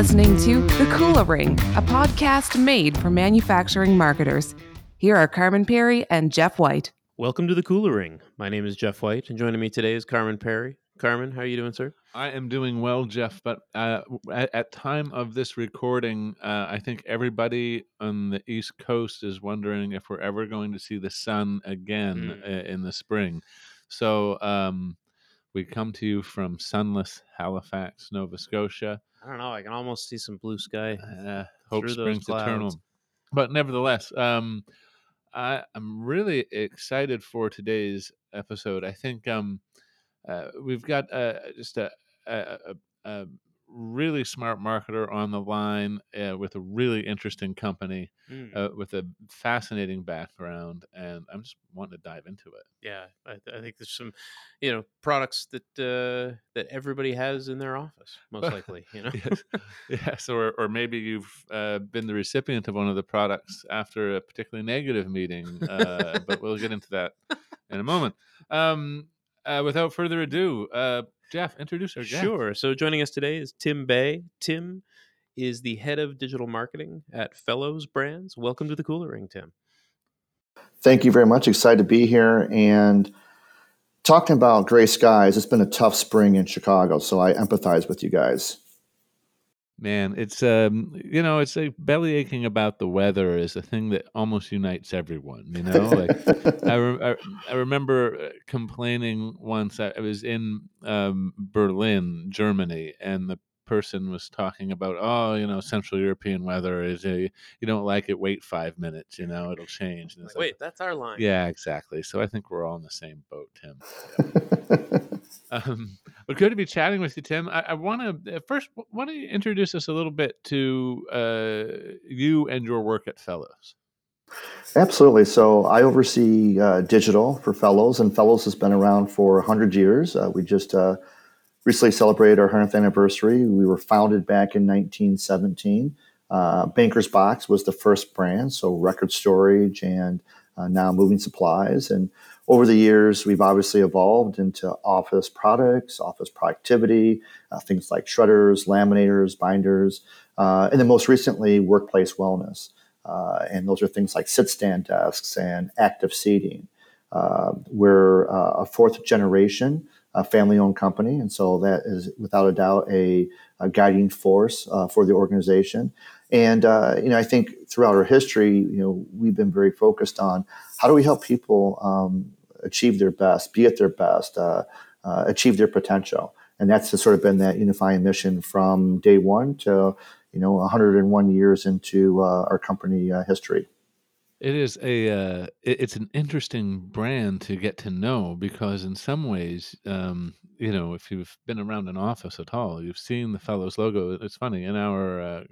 listening to The Kula Ring, a podcast made for manufacturing marketers. Here are Carman Pirie and Jeff White. Welcome to the Kula Ring. My name is Jeff White, and joining me today is Carman Pirie. Carman, how are you doing, sir? I am doing well, Jeff. But uh, at, at time of this recording, uh, I think everybody on the East Coast is wondering if we're ever going to see the sun again Mm. uh, in the spring. So um, we come to you from sunless Halifax, Nova Scotia. I don't know. I can almost see some blue sky. Uh, hope springs eternal. But nevertheless, um, I, I'm really excited for today's episode. I think um, uh, we've got uh, just a, a, a, a really smart marketer on the line uh, with a really interesting company Mm. uh, with a fascinating background, and I'm just wanting to dive into it. yeah, I, I think there's some, you know, products that uh, that everybody has in their office, most likely. You know, yes, yes, or or maybe you've uh, been the recipient of one of the products after a particularly negative meeting, uh, but we'll get into that in a moment. Um, uh, without further ado, uh, Jeff, introduce our guest. Sure. So joining us today is Tim Bay. Tim is the head of digital marketing at Fellowes Brands. Welcome to the Kula Ring, Tim. Thank you very much. Excited to be here and talking about gray skies. It's been a tough spring in Chicago, so I empathize with you guys. Man, it's um, you know, it's like belly aching about the weather is a thing that almost unites everyone. You know, like I, re- I, remember uh, complaining once. I, I was in um, Berlin, Germany, and the person was talking about, oh, you know, Central European weather is a you don't like it, wait five minutes. You know, it'll change. And it's like, Wait, that's our line. yeah, exactly. So I think we're all in the same boat, Tim. Um, but good to be chatting with you, Tim. I, I want to uh, first, why don't you introduce us a little bit to uh, you and your work at Fellowes? Absolutely. So I oversee uh, digital for Fellowes, and Fellowes has been around for 100 years. Uh, we just uh, recently celebrated our 100th anniversary. We were founded back in 1917. Uh, Banker's Box was the first brand, so record storage and uh, now moving supplies. And over the years, we've obviously evolved into office products, office productivity, uh, things like shredders, laminators, binders, uh, and then most recently, workplace wellness. Uh, and those are things like sit stand desks and active seating. Uh, we're a fourth generation uh, family owned company, and so that is without a doubt a, a guiding force uh, for the organization. And uh, you know, I think throughout our history, you know, we've been very focused on how do we help people um, achieve their best, be at their best, uh, uh, achieve their potential, and that's sort of been that unifying mission from day one to you know 101 years into uh, our company uh, history. It is a uh, it, it's an interesting brand to get to know because in some ways, um, you know, if you've been around an office at all, you've seen the Fellowes logo. It's funny in our uh,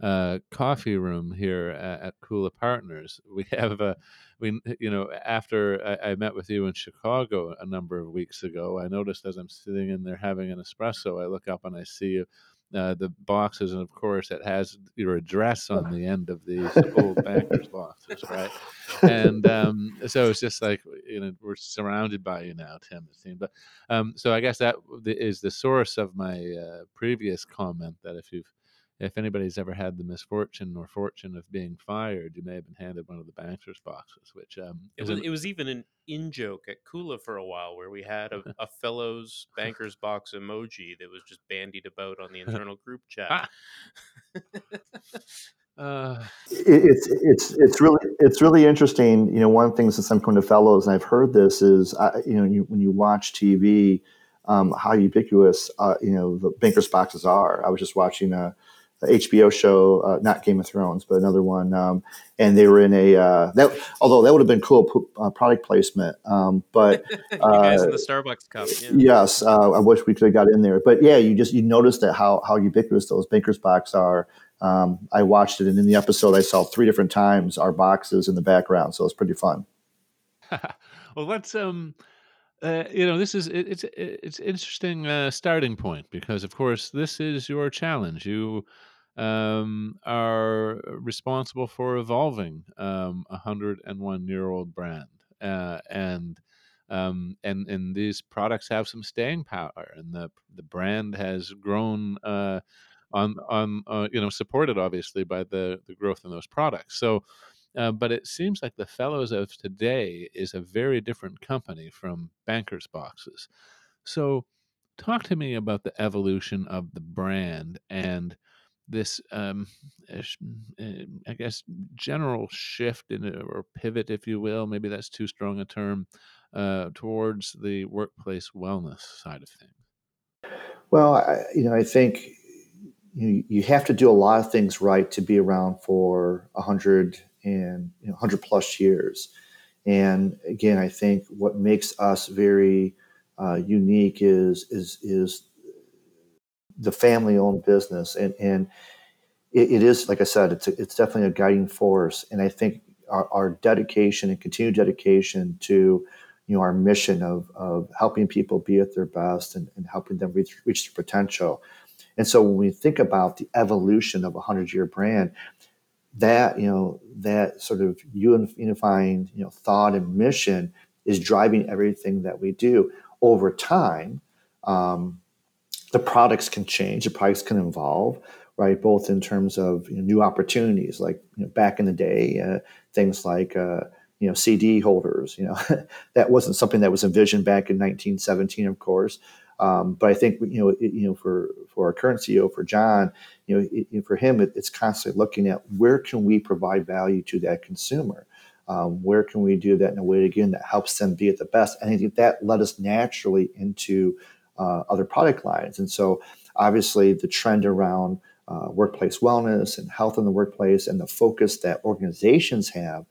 uh, coffee room here at, at Kula Partners, we have a we you know after I, I met with you in Chicago a number of weeks ago, I noticed as I'm sitting in there having an espresso, I look up and I see uh, the boxes, and of course, it has your address on the end of these old bankers boxes, right? And um, so it's just like you know we're surrounded by you now, Tim. It seems, but um, so I guess that is the source of my uh, previous comment that if you've if anybody's ever had the misfortune or fortune of being fired, you may have been handed one of the bankers boxes, which um, It is was, an- it was even an in joke at Kula for a while where we had a, a Fellowes bankers box emoji that was just bandied about on the internal group chat. uh, it's it's it's really it's really interesting. You know, one of the things since I'm coming to Fellowes, and I've heard this is, uh, you know, you, when you watch TV, um, how ubiquitous uh, you know the bankers boxes are. I was just watching a, a HBO show, uh, not Game of Thrones, but another one, um, and they were in a uh, that. Although that would have been cool po- uh, product placement, um, but you guys in uh, the Starbucks cup. Yeah. Yes, uh, I wish we could have got in there, but yeah, you just you notice that how how ubiquitous those bankers box are. Um, I watched it, and in the episode, I saw three different times our boxes in the background, so it's pretty fun. well, let's um, uh, you know, this is it, it's it's interesting uh, starting point because, of course, this is your challenge. You um, are responsible for evolving um, a hundred and one year old brand, uh, and um, and and these products have some staying power, and the the brand has grown. Uh, on on uh, you know supported obviously by the the growth in those products. So. Uh, but it seems like the Fellowes of today is a very different company from Bankers Boxes. So, talk to me about the evolution of the brand and this, um, uh, I guess, general shift in or pivot, if you will. Maybe that's too strong a term uh, towards the workplace wellness side of things. Well, I, you know, I think you, you have to do a lot of things right to be around for a hundred and you know, hundred plus years. And again, I think what makes us very uh, unique is is is the family owned business. And and it, it is like I said it's a, it's definitely a guiding force. And I think our, our, dedication and continued dedication to you know our mission of, of helping people be at their best and, and helping them reach, reach their potential. And so when we think about the evolution of a hundred year brand that you know that sort of unifying you know thought and mission is driving everything that we do over time um, the products can change, the products can evolve, right? Both in terms of you know, new opportunities, like you know, back in the day, uh, things like uh, you know CD holders. You know, that wasn't something that was envisioned back in 1917, of course. Um, but I think you know, it, you know, for for our current CEO, for John, you know, it, for him, it, it's constantly looking at where can we provide value to that consumer. Um, where can we do that in a way again that helps them be at the best? And I think that led us naturally into uh, other product lines. And so, obviously, the trend around uh, workplace wellness and health in the workplace and the focus that organizations have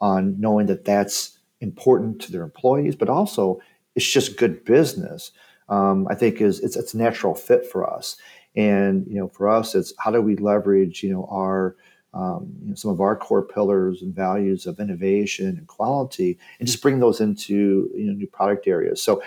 on knowing that that's important to their employees, but also it's just good business. Um, I think is it's, it's a natural fit for us. And you know, for us, it's how do we leverage you know our um, you know, some of our core pillars and values of innovation and quality, and just bring those into you know new product areas. So,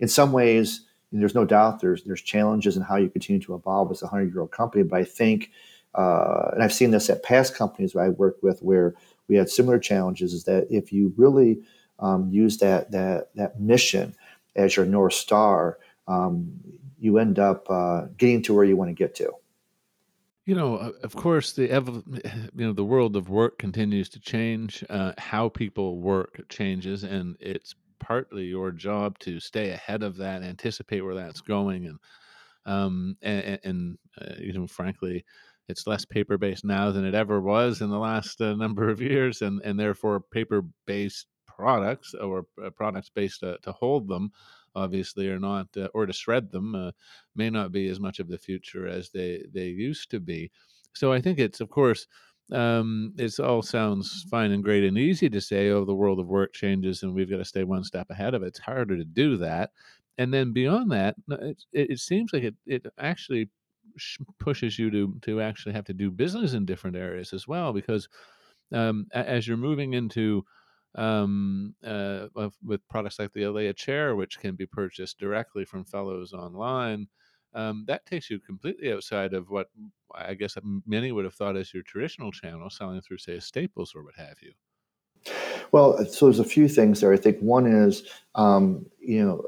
in some ways, there's no doubt there's there's challenges in how you continue to evolve as a hundred year old company. But I think, uh, and I've seen this at past companies I worked with where we had similar challenges, is that if you really um, use that that that mission as your north star, um, you end up uh, getting to where you want to get to. You know, of course, the you know the world of work continues to change. Uh, how people work changes, and it's partly your job to stay ahead of that, anticipate where that's going, and um, and, and uh, you know, frankly, it's less paper based now than it ever was in the last uh, number of years, and and therefore paper based products or uh, products based to, to hold them obviously are not uh, or to shred them uh, may not be as much of the future as they they used to be so i think it's of course um, it all sounds fine and great and easy to say, oh, the world of work changes and we've got to stay one step ahead of it. It's harder to do that. And then beyond that, it, it seems like it, it actually pushes you to, to actually have to do business in different areas as well, because um, as you're moving into um, uh, with products like the Alea chair, which can be purchased directly from Fellowes online, um, that takes you completely outside of what I guess many would have thought as your traditional channel, selling through, say, Staples or what have you. Well, so there's a few things there. I think one is, um, you know,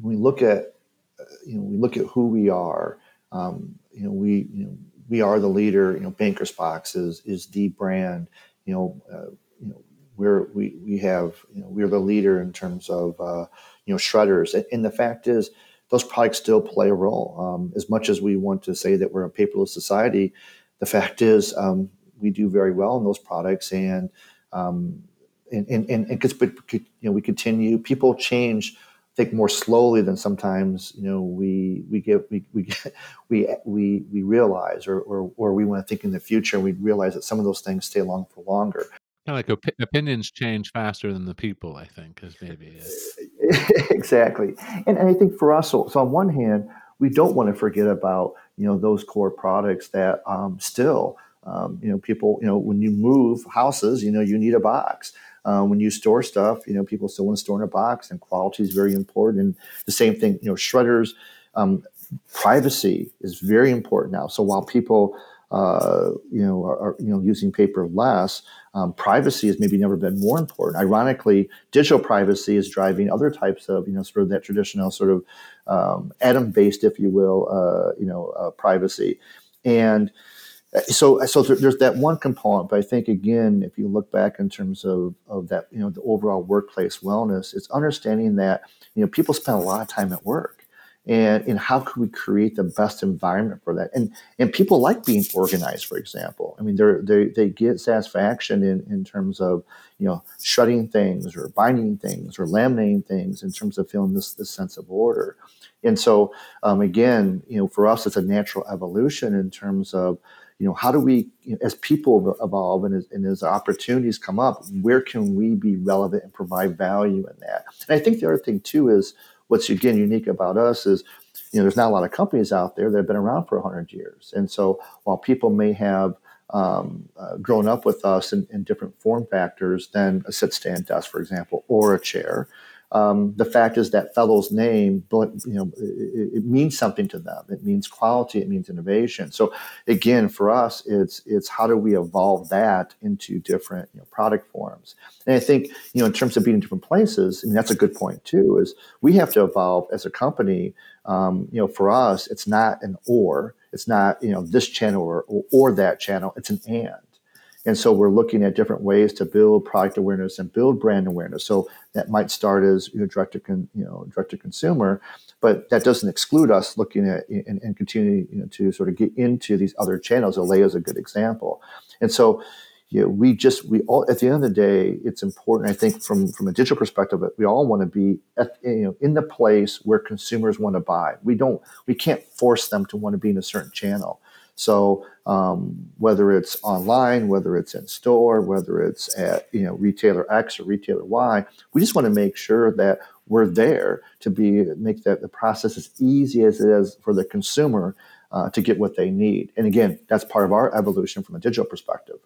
we look at, uh, you know, we look at who we are. Um, you know, we, you know, we are the leader. You know, Bankers Box is is the brand. You know, uh, you know, we're we we have, you know, we're the leader in terms of, uh, you know, shredders. And the fact is, those products still play a role. Um, as much as we want to say that we're a paperless society, the fact is um, we do very well in those products, and um, and and, and, and you know we continue. People change. Think more slowly than sometimes you know we we get we we we we, we realize or, or or we want to think in the future and we realize that some of those things stay along for longer Kind of like op- opinions change faster than the people, I think, is maybe exactly. And, and I think for us, so, so, on one hand, we don't want to forget about you know those core products that um, still um, you know people you know when you move houses, you know you need a box. Um, when you store stuff, you know people still want to store in a box, and quality is very important. And the same thing, you know, shredders. Um, privacy is very important now. So while people uh, you know, are, you know, using paper less. Um, privacy has maybe never been more important. Ironically, digital privacy is driving other types of, you know, sort of that traditional sort of um, atom-based, if you will, uh, you know, uh, privacy. And uh, so, so there's that one component, but I think again, if you look back in terms of, of that, you know, the overall workplace wellness, it's understanding that, you know, people spend a lot of time at work and, and how can we create the best environment for that? And and people like being organized for example. I mean they're, they they get satisfaction in in terms of you know shutting things or binding things or laminating things in terms of feeling this this sense of order. And so um, again you know for us it's a natural evolution in terms of you know how do we as people evolve and as, and as opportunities come up where can we be relevant and provide value in that? And i think the other thing too is what's again unique about us is you know there's not a lot of companies out there that have been around for 100 years. And so while people may have um, uh, grown up with us in, in, different form factors than a sit stand desk for example or a chair um, the fact is that fellow's name, but you know, it, it, means something to them. It means quality. It means innovation. So again, for us, it's it's how do we evolve that into different you know, product forms? And I think you know, in terms of being in different places, I mean, that's a good point too. Is we have to evolve as a company. Um, you know, for us, it's not an or. It's not you know this channel or, or, or that channel. It's an and. And so we're looking at different ways to build product awareness and build brand awareness. So that might start as you know, direct to con, you know direct to consumer, but that doesn't exclude us looking at and, and continue you know, to sort of get into these other channels. Olay is a good example. And so you know, we just we all at the end of the day, it's important. I think from from a digital perspective, we all want to be at, you know in the place where consumers want to buy. We don't we can't force them to want to be in a certain channel. So um, whether it's online, whether it's in store, whether it's at you know retailer X or retailer Y, we just want to make sure that we're there to be make that the process as easy as it is for the consumer uh, to get what they need. And again, that's part of our evolution from a digital perspective.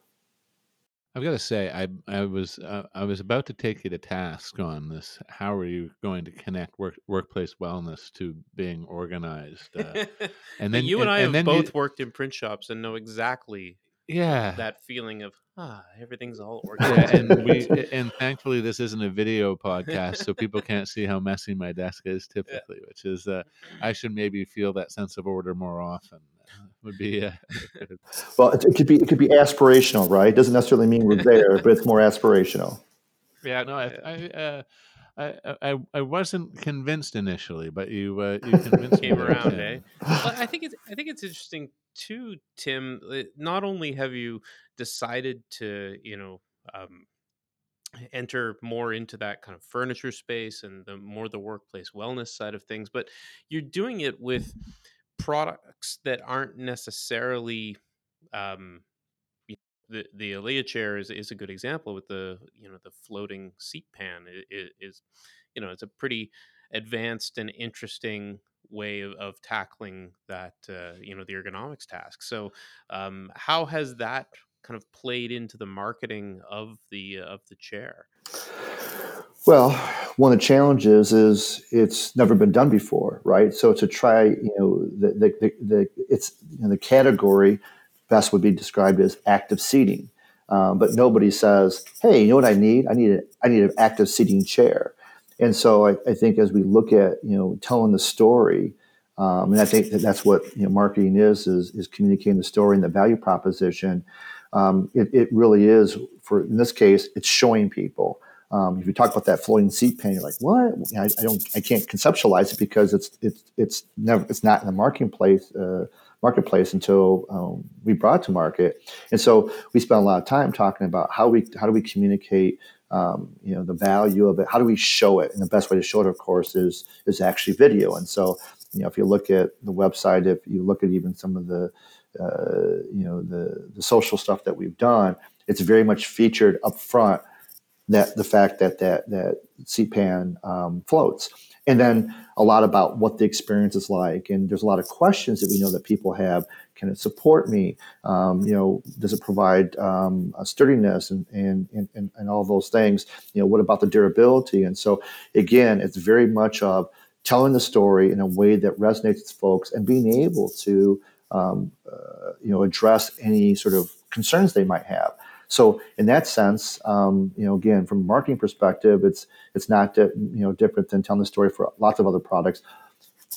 I've got to say, I I was uh, I was about to take you to task on this. How are you going to connect work, workplace wellness to being organized? Uh, and then you and, and I and have both you, worked in print shops and know exactly yeah that feeling of ah everything's all organized. Yeah, and we and thankfully this isn't a video podcast, so people can't see how messy my desk is typically, yeah. which is uh, I should maybe feel that sense of order more often would be uh, well it, it, could be it could be aspirational right it doesn't necessarily mean we're there but it's more aspirational yeah no i I, uh, I, I, I wasn't convinced initially, but you uh, you convinced came around, eh? Well, I think it's I think it's interesting too, Tim. Uh, not only have you decided to you know um, enter more into that kind of furniture space and the more the workplace wellness side of things, but you're doing it with products that aren't necessarily um, the the Alea chair is, is a good example with the you know the floating seat pan is, is you know it's a pretty advanced and interesting way of, of tackling that uh, you know the ergonomics task. So um, how has that kind of played into the marketing of the of the chair? Well, one of the challenges is it's never been done before, right? So to try, you know, the the, the, the it's you know, the category best would be described as active seating, um, but nobody says, "Hey, you know what I need? I need a, I need an active seating chair." And so I, I think as we look at you know telling the story, um, and I think that that's what you know marketing is is is communicating the story and the value proposition. Um, it, it really is for in this case, it's showing people um, if you talk about that floating seat pan, you're like, what? I, I, don't, I can't conceptualize it because it's it's it's never it's not in the marketplace uh, marketplace until um, we brought to market. And so we spent a lot of time talking about how we how do we communicate um, you know the value of it. How do we show it? And the best way to show it, of course, is is actually video. And so you know if you look at the website, if you look at even some of the uh, you know the the social stuff that we've done, it's very much featured up front that the fact that that that seat pan um, floats, and then a lot about what the experience is like. And there's a lot of questions that we know that people have. Can it support me? Um, you know, does it provide um, sturdiness and, and, and and all those things? You know, what about the durability? And so again, it's very much of telling the story in a way that resonates with folks and being able to um, uh, you know address any sort of concerns they might have. So in that sense, um, you know, again, from a marketing perspective, it's it's not di- you know different than telling the story for lots of other products.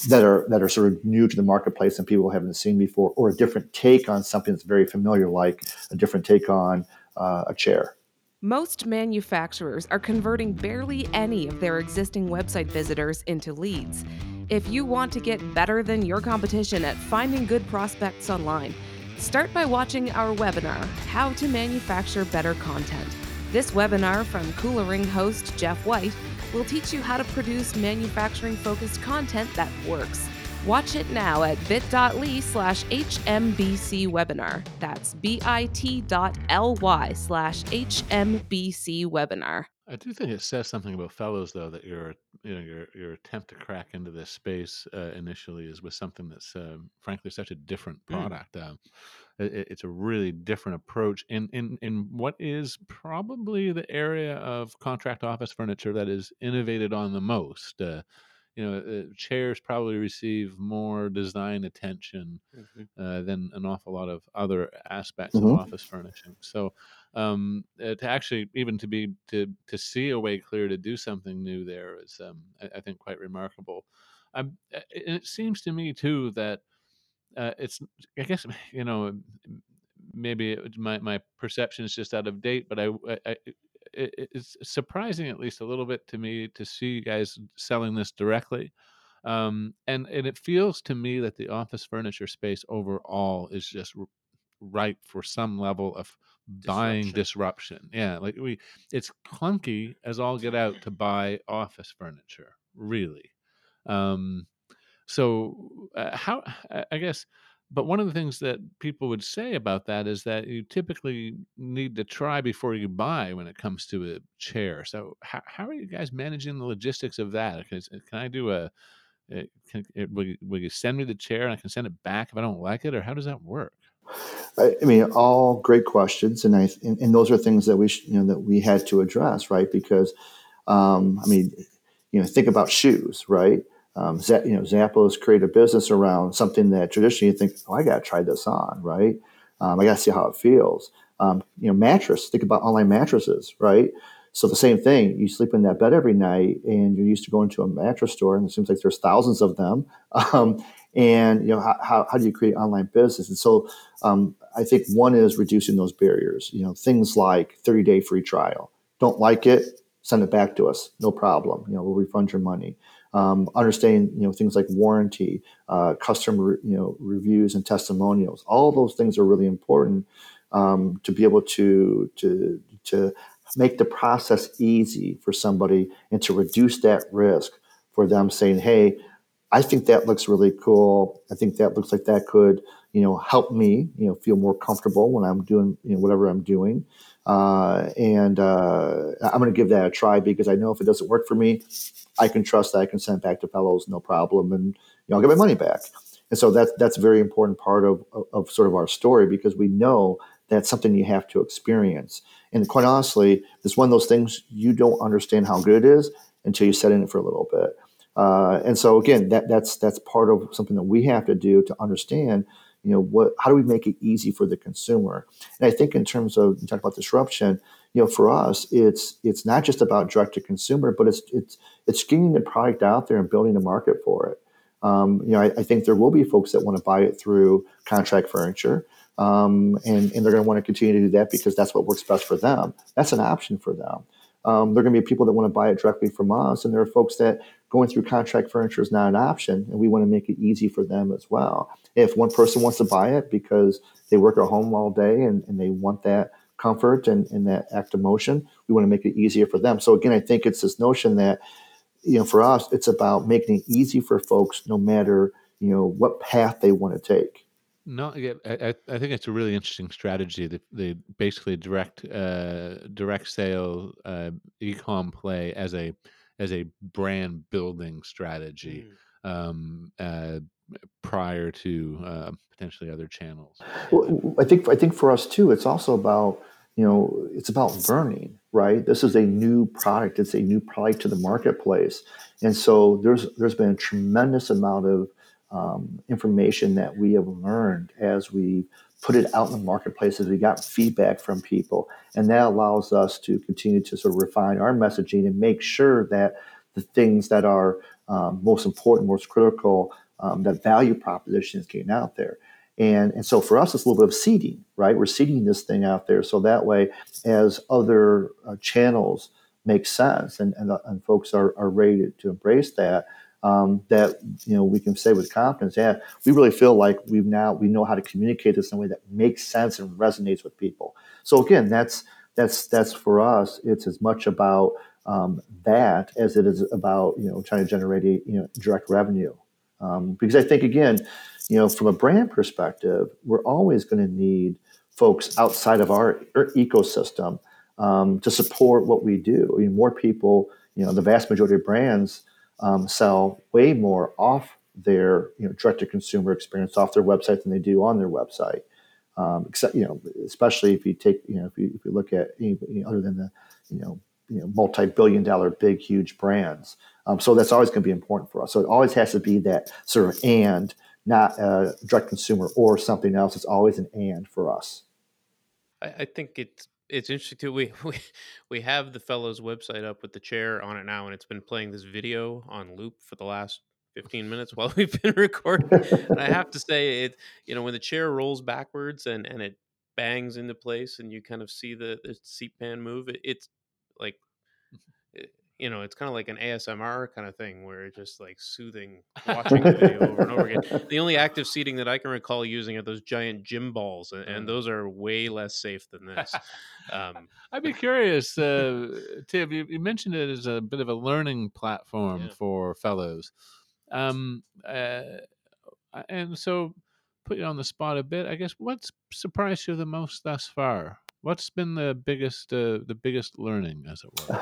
that are that are sort of new to the marketplace and people haven't seen before, or a different take on something that's very familiar, like a different take on uh, a chair. Most manufacturers are converting barely any of their existing website visitors into leads. If you want to get better than your competition at finding good prospects online, start by watching our webinar, How to Manufacture Better Content. This webinar from Kula Ring host Jeff White will teach you how to produce manufacturing focused content that works. Watch it now at bit.ly slash HMBC webinar. That's bit.ly slash HMBC webinar. I do think it says something about Fellowes, though, that your you know your your attempt to crack into this space uh, initially is with something that's uh, frankly such a different Mm. product. Uh, it, it's a really different approach in in in what is probably the area of contract office furniture that is innovated on the most. Uh, you know, uh, chairs probably receive more design attention Mhm. uh, than an awful lot of other aspects Mhm. of office furnishing. So um, uh, to actually even to be to to see a way clear to do something new there is um, I, I think quite remarkable. Um, uh, and it seems to me too that uh, it's I guess you know maybe it, my my perception is just out of date, but I, I, I it, it's surprising at least a little bit to me to see you guys selling this directly. Um, and and it feels to me that the office furniture space overall is just r- ripe for some level of buying Disruption. disruption. Yeah, like we, it's clunky as all get out to buy office furniture, really. Um, so uh, how I I guess, but one of the things that people would say about that is that you typically need to try before you buy when it comes to a chair. So how how are you guys managing the logistics of that? 'Cause, uh, can I do a uh, can, uh, will, you, will you send me the chair and I can send it back if I don't like it, or how does that work? I, I mean, all great questions, and I and, and those are things that we sh- you know that we had to address, right? Because um, I mean, you know, think about shoes, right? Um, Z- you know, Zappos created a business around something that traditionally you think, oh, I got to try this on, right? Um, I got to see how it feels. Um, you know, mattress. Think about online mattresses, right? So the same thing. You sleep in that bed every night, and you're used to going to a mattress store, and it seems like there's thousands of them. Um, and you know, how, how, how do you create online business? And so, um, I think one is reducing those barriers. You know, things like 30 day free trial. Don't like it, send it back to us. No problem. You know, we'll refund your money. Um, understanding, you know, things like warranty, uh, customer, you know, reviews and testimonials. All those things are really important um, to be able to to to make the process easy for somebody and to reduce that risk for them saying, "Hey, I think that looks really cool. I think that looks like that could, you know, help me, you know, feel more comfortable when I'm doing, you know, whatever I'm doing. Uh, and uh, I'm going to give that a try because I know if it doesn't work for me, I can trust that I can send it back to Fellowes, no problem, and you know, I'll get my money back. And so that's that's a very important part of, of, of sort of our story because we know that's something you have to experience. And quite honestly, it's one of those things you don't understand how good it is until you set in it for a little bit. Uh, and so again, that that's that's part of something that we have to do to understand, you know, what how do we make it easy for the consumer? And I think in terms of you talk about disruption, you know, for us, it's it's not just about direct to consumer, but it's it's it's getting the product out there and building a market for it. Um, you know, I, I think there will be folks that want to buy it through contract furniture. Um, and, and they're going to want to continue to do that because that's what works best for them. That's an option for them. Um, there are going to be people that want to buy it directly from us, and there are folks that going through contract furniture is not an option, and we want to make it easy for them as well. If one person wants to buy it because they work at home all day and, and they want that comfort and, and that active motion, we want to make it easier for them. So again, I think it's this notion that you know for us, it's about making it easy for folks, no matter you know what path they want to take. No, yeah, I, I I think it's a really interesting strategy. That they basically direct uh, direct sale uh, ecom play as a as a brand building strategy Mm. um, uh, prior to uh, potentially other channels. Well, I think I think for us too, it's also about you know it's about learning, right? This is a new product; it's a new product to the marketplace, and so there's there's been a tremendous amount of um, information that we have learned as we put it out in the marketplace as we got feedback from people, and that allows us to continue to sort of refine our messaging and make sure that the things that are um, most important, most critical, um, that value proposition is getting out there. And, and so for us, it's a little bit of seeding, right? We're seeding this thing out there so that way, as other uh, channels make sense and, and, uh, and folks are, are ready to, to embrace that, um, that you know we can say with confidence, yeah, we really feel like we've now we know how to communicate this in a way that makes sense and resonates with people. So again, that's that's that's for us. It's as much about um, that as it is about you know trying to generate a, you know direct revenue. Um, because I think again, you know, from a brand perspective, we're always going to need folks outside of our, our ecosystem um, to support what we do. I mean, more people, you know, the vast majority of brands um, sell way more off their you know direct to consumer experience off their website than they do on their website. Um, except you know, especially if you take you know if you if you look at any, other than the you know you know multi-billion dollar big huge brands. Um, so that's always going to be important for us. So it always has to be that sort of and, not a direct consumer or something else. It's always an and for us. I, I think it's it's interesting too. We, we we have the Fellowes website up with the chair on it now, and it's been playing this video on loop for the last 15 minutes while we've been recording. and I have to say, it you know when the chair rolls backwards and and it bangs into place, and you kind of see the, the seat pan move, it, it's like you know, it's kind of like an ASMR kind of thing where it's just like soothing watching the video over and over again. The only active seating that I can recall using are those giant gym balls, and, and mm. those are way less safe than this. Um, I'd be curious, uh, Tim. You, you, mentioned it as a bit of a learning platform yeah. for Fellowes, um, uh, and so put you on the spot a bit. I guess what's surprised you the most thus far? What's been the biggest uh, the biggest learning, as it were?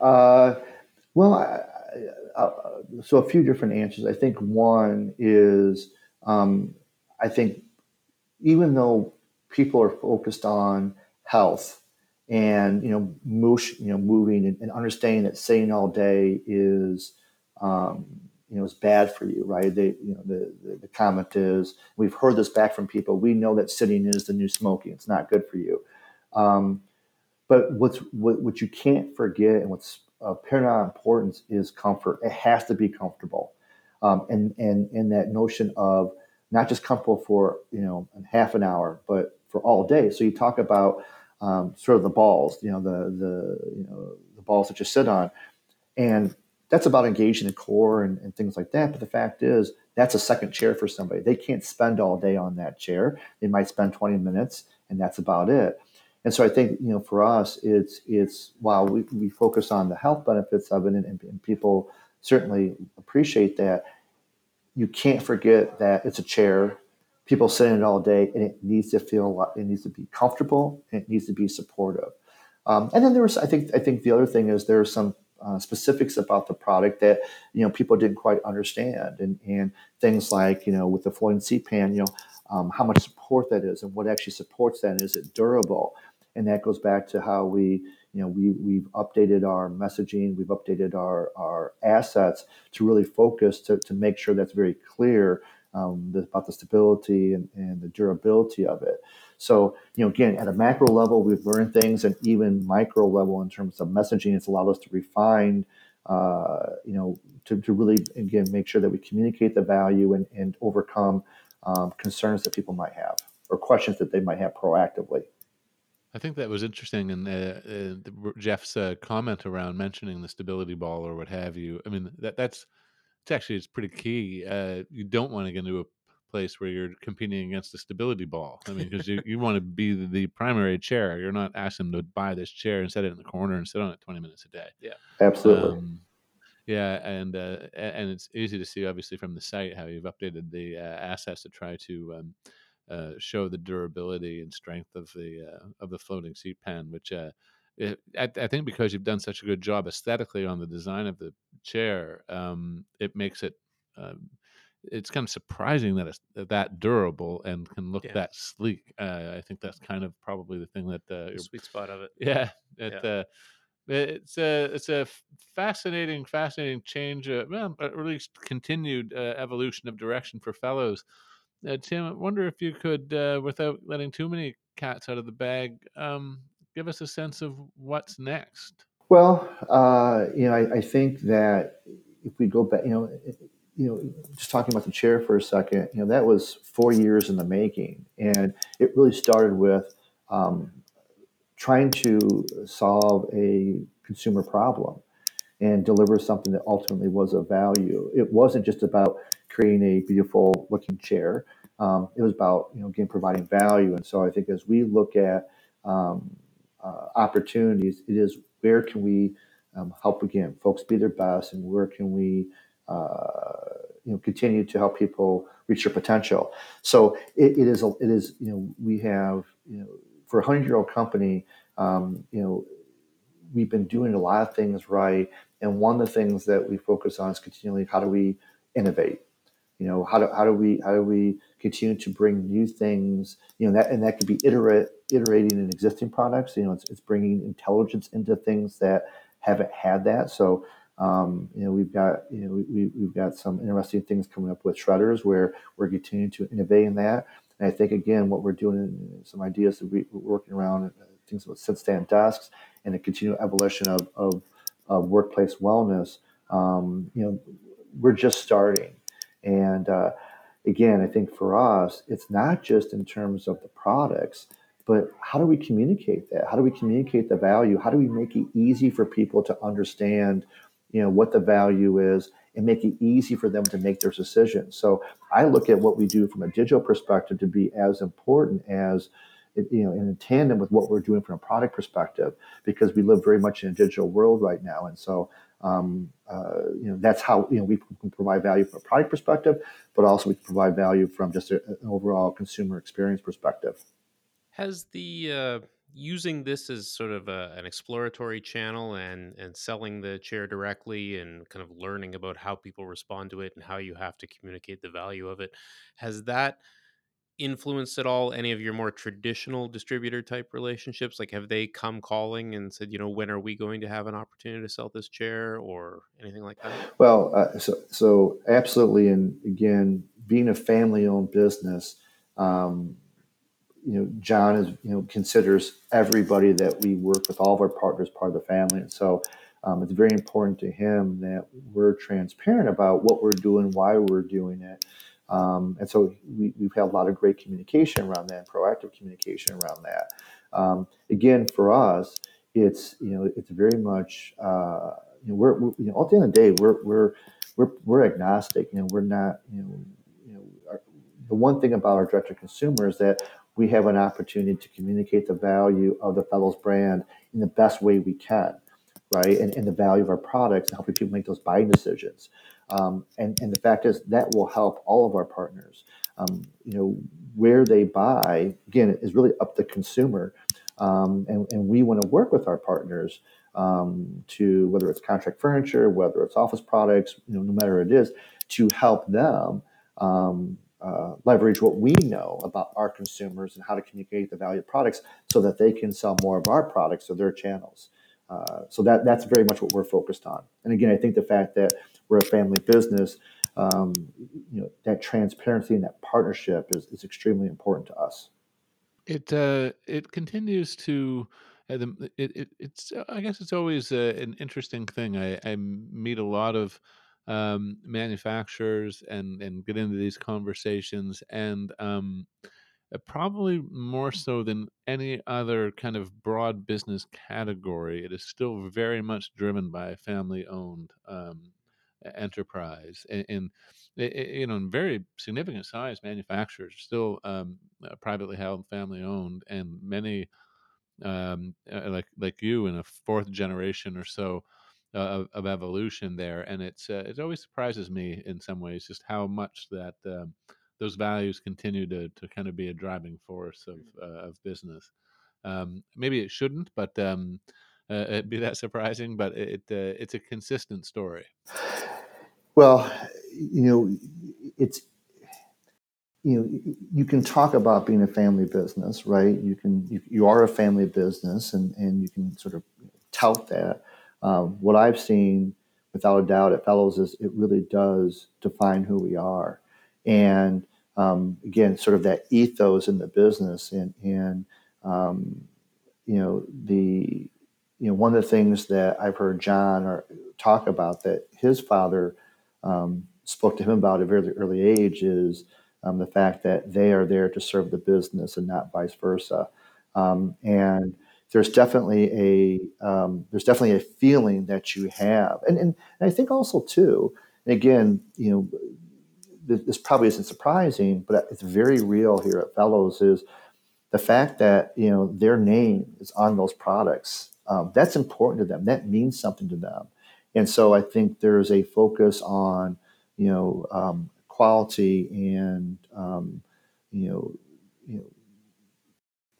uh, well, I, I, uh, so a few different answers. I think one is um, I think even though people are focused on health and you know, mush, you know, moving and, and understanding that sitting all day is um, you know is bad for you, right? They, you know, the, the, the comment is we've heard this back from people. We know that sitting is the new smoking. It's not good for you. Um, but what's what, what you can't forget and what's of paramount importance is comfort. It has to be comfortable, um, and and and that notion of not just comfortable for you know half an hour, but for all day. So you talk about um, sort of the balls, you know, the the you know the balls that you sit on, and that's about engaging the core and, and, things like that. But the fact is, that's a second chair for somebody. They can't spend all day on that chair. They might spend 20 minutes, and that's about it. And so I think you know for us, it's it's while we, we focus on the health benefits of it, and, and people certainly appreciate that. You can't forget that it's a chair. People sit in it all day, and it needs to feel it needs to be comfortable, and it needs to be supportive. Um, and then there was, I think, I think the other thing is there are some uh, specifics about the product that you know people didn't quite understand, and and things like you know with the floating seat pan, you know um, how much support that is, and what actually supports that. Is it durable? And that goes back to how we you know we we've updated our messaging, we've updated our our assets to really focus to to make sure that's very clear um, about the stability and, and the durability of it. So, you know, again, at a macro level, we've learned things, and even micro level in terms of messaging, it's allowed us to refine, uh, you know, to, to really, again, make sure that we communicate the value and, and overcome um, concerns that people might have or questions that they might have proactively. I think that was interesting, and uh, Jeff's uh, comment around mentioning the stability ball or what have you. I mean, that that's it's actually it's pretty key. Uh, you don't want to get into a place where you're competing against the stability ball. I mean, because you, you want to be the, the, primary chair. You're not asking them to buy this chair and set it in the corner and sit on it 20 minutes a day. Yeah, absolutely. Um, yeah, and uh, and it's easy to see, obviously, from the site how you've updated the uh, assets to try to um, uh, show the durability and strength of the uh, of the floating seat pan, which uh, it, I, I, think because you've done such a good job aesthetically on the design of the chair, um, it makes it um, it's kind of surprising that it's that durable and can look yeah. that sleek. Uh, I think that's kind of probably the thing that uh, the sweet spot of it. Yeah, it, yeah. Uh, it's a it's a fascinating fascinating change, uh, well, at least continued uh, evolution of direction for Fellowes. Uh, Tim, I wonder if you could, uh, without letting too many cats out of the bag, um, give us a sense of what's next. Well, uh, you know, I, I think that if we go back, you know, you know, just talking about the chair for a second, you know, that was four years in the making, and it really started with um, trying to solve a consumer problem and deliver something that ultimately was of value. It wasn't just about creating a beautiful looking chair. Um, it was about you know again providing value. And so I think as we look at um, uh, opportunities, it is where can we um, help again folks be their best, and where can we you know continue to help people reach their potential. So it, it is a, it is you know we have you know for a hundred year old company um, you know we've been doing a lot of things right and one of the things that we focus on is continually how do we innovate? You know, how do, how do we how do we continue to bring new things? You know, that and that could be iterate, iterating in existing products. You know, it's, it's bringing intelligence into things that haven't had that. So, um, you know, we've got you know we, we've got some interesting things coming up with shredders where we're continuing to innovate in that. And I think again, what we're doing, some ideas that we, are working around, uh, things with sit stand desks, and the continual evolution of, of of workplace wellness, um, you know, we're just starting. And uh, again, I think for us, it's not just in terms of the products, but how do we communicate that? How do we communicate the value? How do we make it easy for people to understand, you know, what the value is and make it easy for them to make their decisions? So I look at what we do from a digital perspective to be as important as you know, in tandem with what we're doing from a product perspective, because we live very much in a digital world right now, and so um, uh, you know that's how you know we can provide value from a product perspective, but also we can provide value from just a, an overall consumer experience perspective. Has the uh, using this as sort of a, an exploratory channel and and selling the chair directly and kind of learning about how people respond to it and how you have to communicate the value of it, has that influenced at all any of your more traditional distributor type relationships? Like, have they come calling and said, you know, when are we going to have an opportunity to sell this chair or anything like that? Well, uh, so, so absolutely. And again, being a family owned business, um, you know, John is, you know, considers everybody that we work with, all of our partners, part of the family. And so um, it's very important to him that we're transparent about what we're doing, why we're doing it. Um, and so we, have had a lot of great communication around that, proactive communication around that. Um, again, for us, it's you know it's very much uh, you know we're, we're, you know at the end of the day we're we're we're, we're agnostic. You know we're not you know you know the one thing about our direct to consumer is that we have an opportunity to communicate the value of the Fellowes brand in the best way we can, right? And, and the value of our products and helping people make those buying decisions. Um, and, and the fact is that will help all of our partners. Um, you know, where they buy, again, is really up to the consumer. Um, and, and we want to work with our partners um, to, whether it's contract furniture, whether it's office products, you know, no matter what it is, to help them um, uh, leverage what we know about our consumers and how to communicate the value of products so that they can sell more of our products to their channels. Uh, so that that's very much what we're focused on. And again, I think the fact that we're a family business, um, you know, that transparency and that partnership is, is extremely important to us. It uh, it continues to. Uh, the, it, it, it's I guess it's always uh, an interesting thing. I, I meet a lot of um, manufacturers and and get into these conversations and um, uh, probably more so than any other kind of broad business category. It is still very much driven by family owned um, enterprise and, and you know in very significant size manufacturers still um, uh, privately held family owned and many um, uh, like like you in a fourth generation or so of, of, evolution there and it's uh, it always surprises me in some ways just how much that um, those values continue to, to kind of be a driving force of, uh, of business um, maybe it shouldn't but um, uh, it'd be that surprising, but it uh, it's a consistent story. Well, you know, it's you know you can talk about being a family business, right? You can you, you are a family business, and and you can sort of tout that. Um, what I've seen, without a doubt, at Fellowes is it really does define who we are, and um, again, sort of that ethos in the business, and and um, you know the you know, one of the things that I've heard John or talk about that his father um, spoke to him about at a very early age is um, the fact that they are there to serve the business and not vice versa. Um, and there's definitely a um, there's definitely a feeling that you have, and, and, and I think also too. And again, you know, this, this probably isn't surprising, but it's very real here at Fellowes. Is the fact that you know their name is on those products um, that's important to them that means something to them and so i think there's a focus on you know um, quality and um, you know you know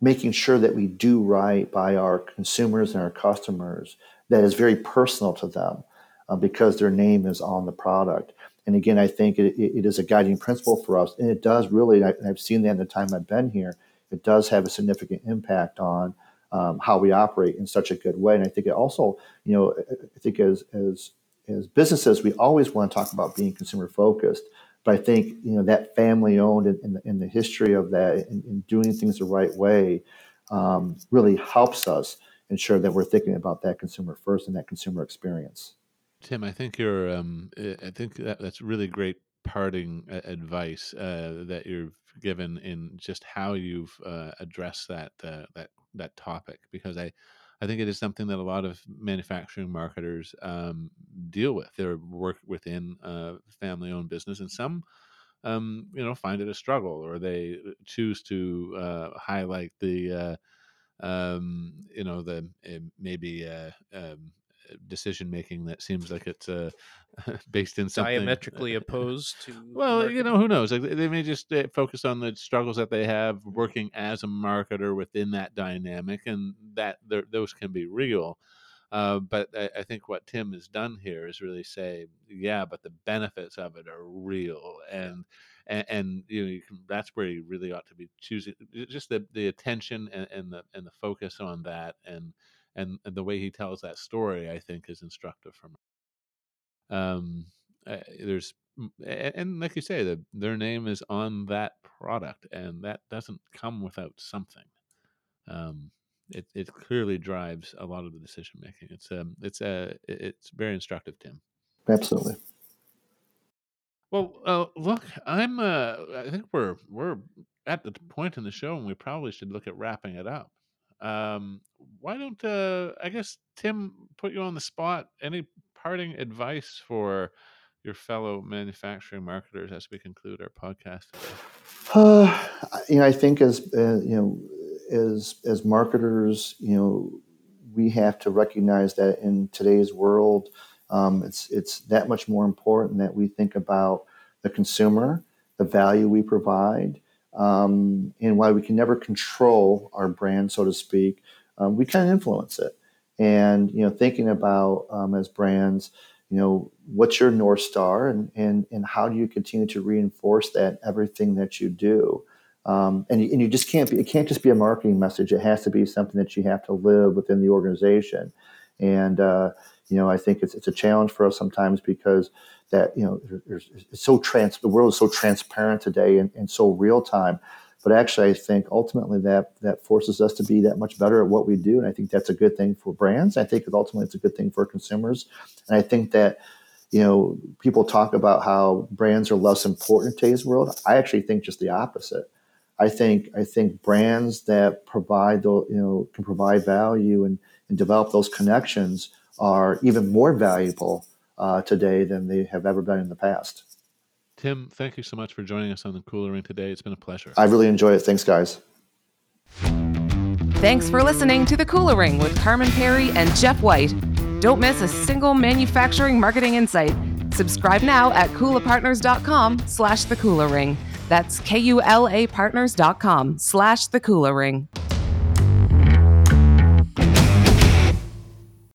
making sure that we do right by our consumers and our customers that is very personal to them uh, because their name is on the product and again i think it, it is a guiding principle for us and it does really I, i've seen that in the time i've been here it does have a significant impact on um, how we operate in such a good way. And I think it also, you know, I think as as as businesses, we always want to talk about being consumer focused. But I think you know that family owned and, and, the, and history of that and, doing things the right way um, really helps us ensure that we're thinking about that consumer first and that consumer experience. Tim, I think you're. Um, I think that, that's really great parting advice uh, that you've given in just how you've uh, addressed that uh, that that topic because I I think it is something that a lot of manufacturing marketers um, deal with. They work within a family-owned business, and some um, you know find it a struggle, or they uh, choose to uh, highlight the uh, um, you know the eh, maybe um, decision making that seems like it's uh, based in something diametrically opposed to. Well, marketing. you know, who knows? Like, they may just uh, focus on the struggles that they have working as a marketer within that dynamic, and that those can be real. Uh, but I, I, think what Tim has done here is really say, yeah, but the benefits of it are real, and and, and you know you can, that's where you really ought to be choosing just the the attention and, and the and the focus on that, and and, and the way he tells that story, I think, is instructive for me. Um, uh, there's and, and like you say, the, their name is on that product, and that doesn't come without something. Um, it it clearly drives a lot of the decision making. It's um it's a uh, it's very instructive, Tim. Absolutely. Well, uh, look, I'm. Uh, I think we're we're at the point in the show, and we probably should look at wrapping it up. Um, why don't uh, I guess Tim put you on the spot? Any parting advice for your fellow manufacturing marketers as we conclude our podcast today? Uh, you know, I think as uh, you know, as as marketers, you know, we have to recognize that in today's world, um, it's it's that much more important that we think about the consumer, the value we provide, um, and while we can never control our brand, so to speak, um, we can influence it. And you know, thinking about um, as brands, you know, what's your north star, and and and how do you continue to reinforce that everything that you do. Um, and, you, and you just can't be it can't just be a marketing message it has to be something that you have to live within the organization and uh, you know i think it's, it's a challenge for us sometimes because that you know there's, it's so trans the world is so transparent today and, and so real time. But actually i think ultimately that that forces us to be that much better at what we do. And i think that's a good thing for brands. I think ultimately it's a good thing for consumers. And i think that you know people talk about how brands are less important in today's world. I actually think just the opposite. I think i think brands that provide the you know can provide value and, and develop those connections are even more valuable uh, today than they have ever been in the past. Tim, thank you so much for joining us on the Kula Ring today. It's been a pleasure. I really enjoy it. Thanks, guys. Thanks for listening to the Kula Ring with Carman Pirie and Jeff White. Don't miss a single manufacturing marketing insight. Subscribe now at kulapartners.com slash the Kula Ring. That's K-U-L-A partners.com slash the Kula Ring.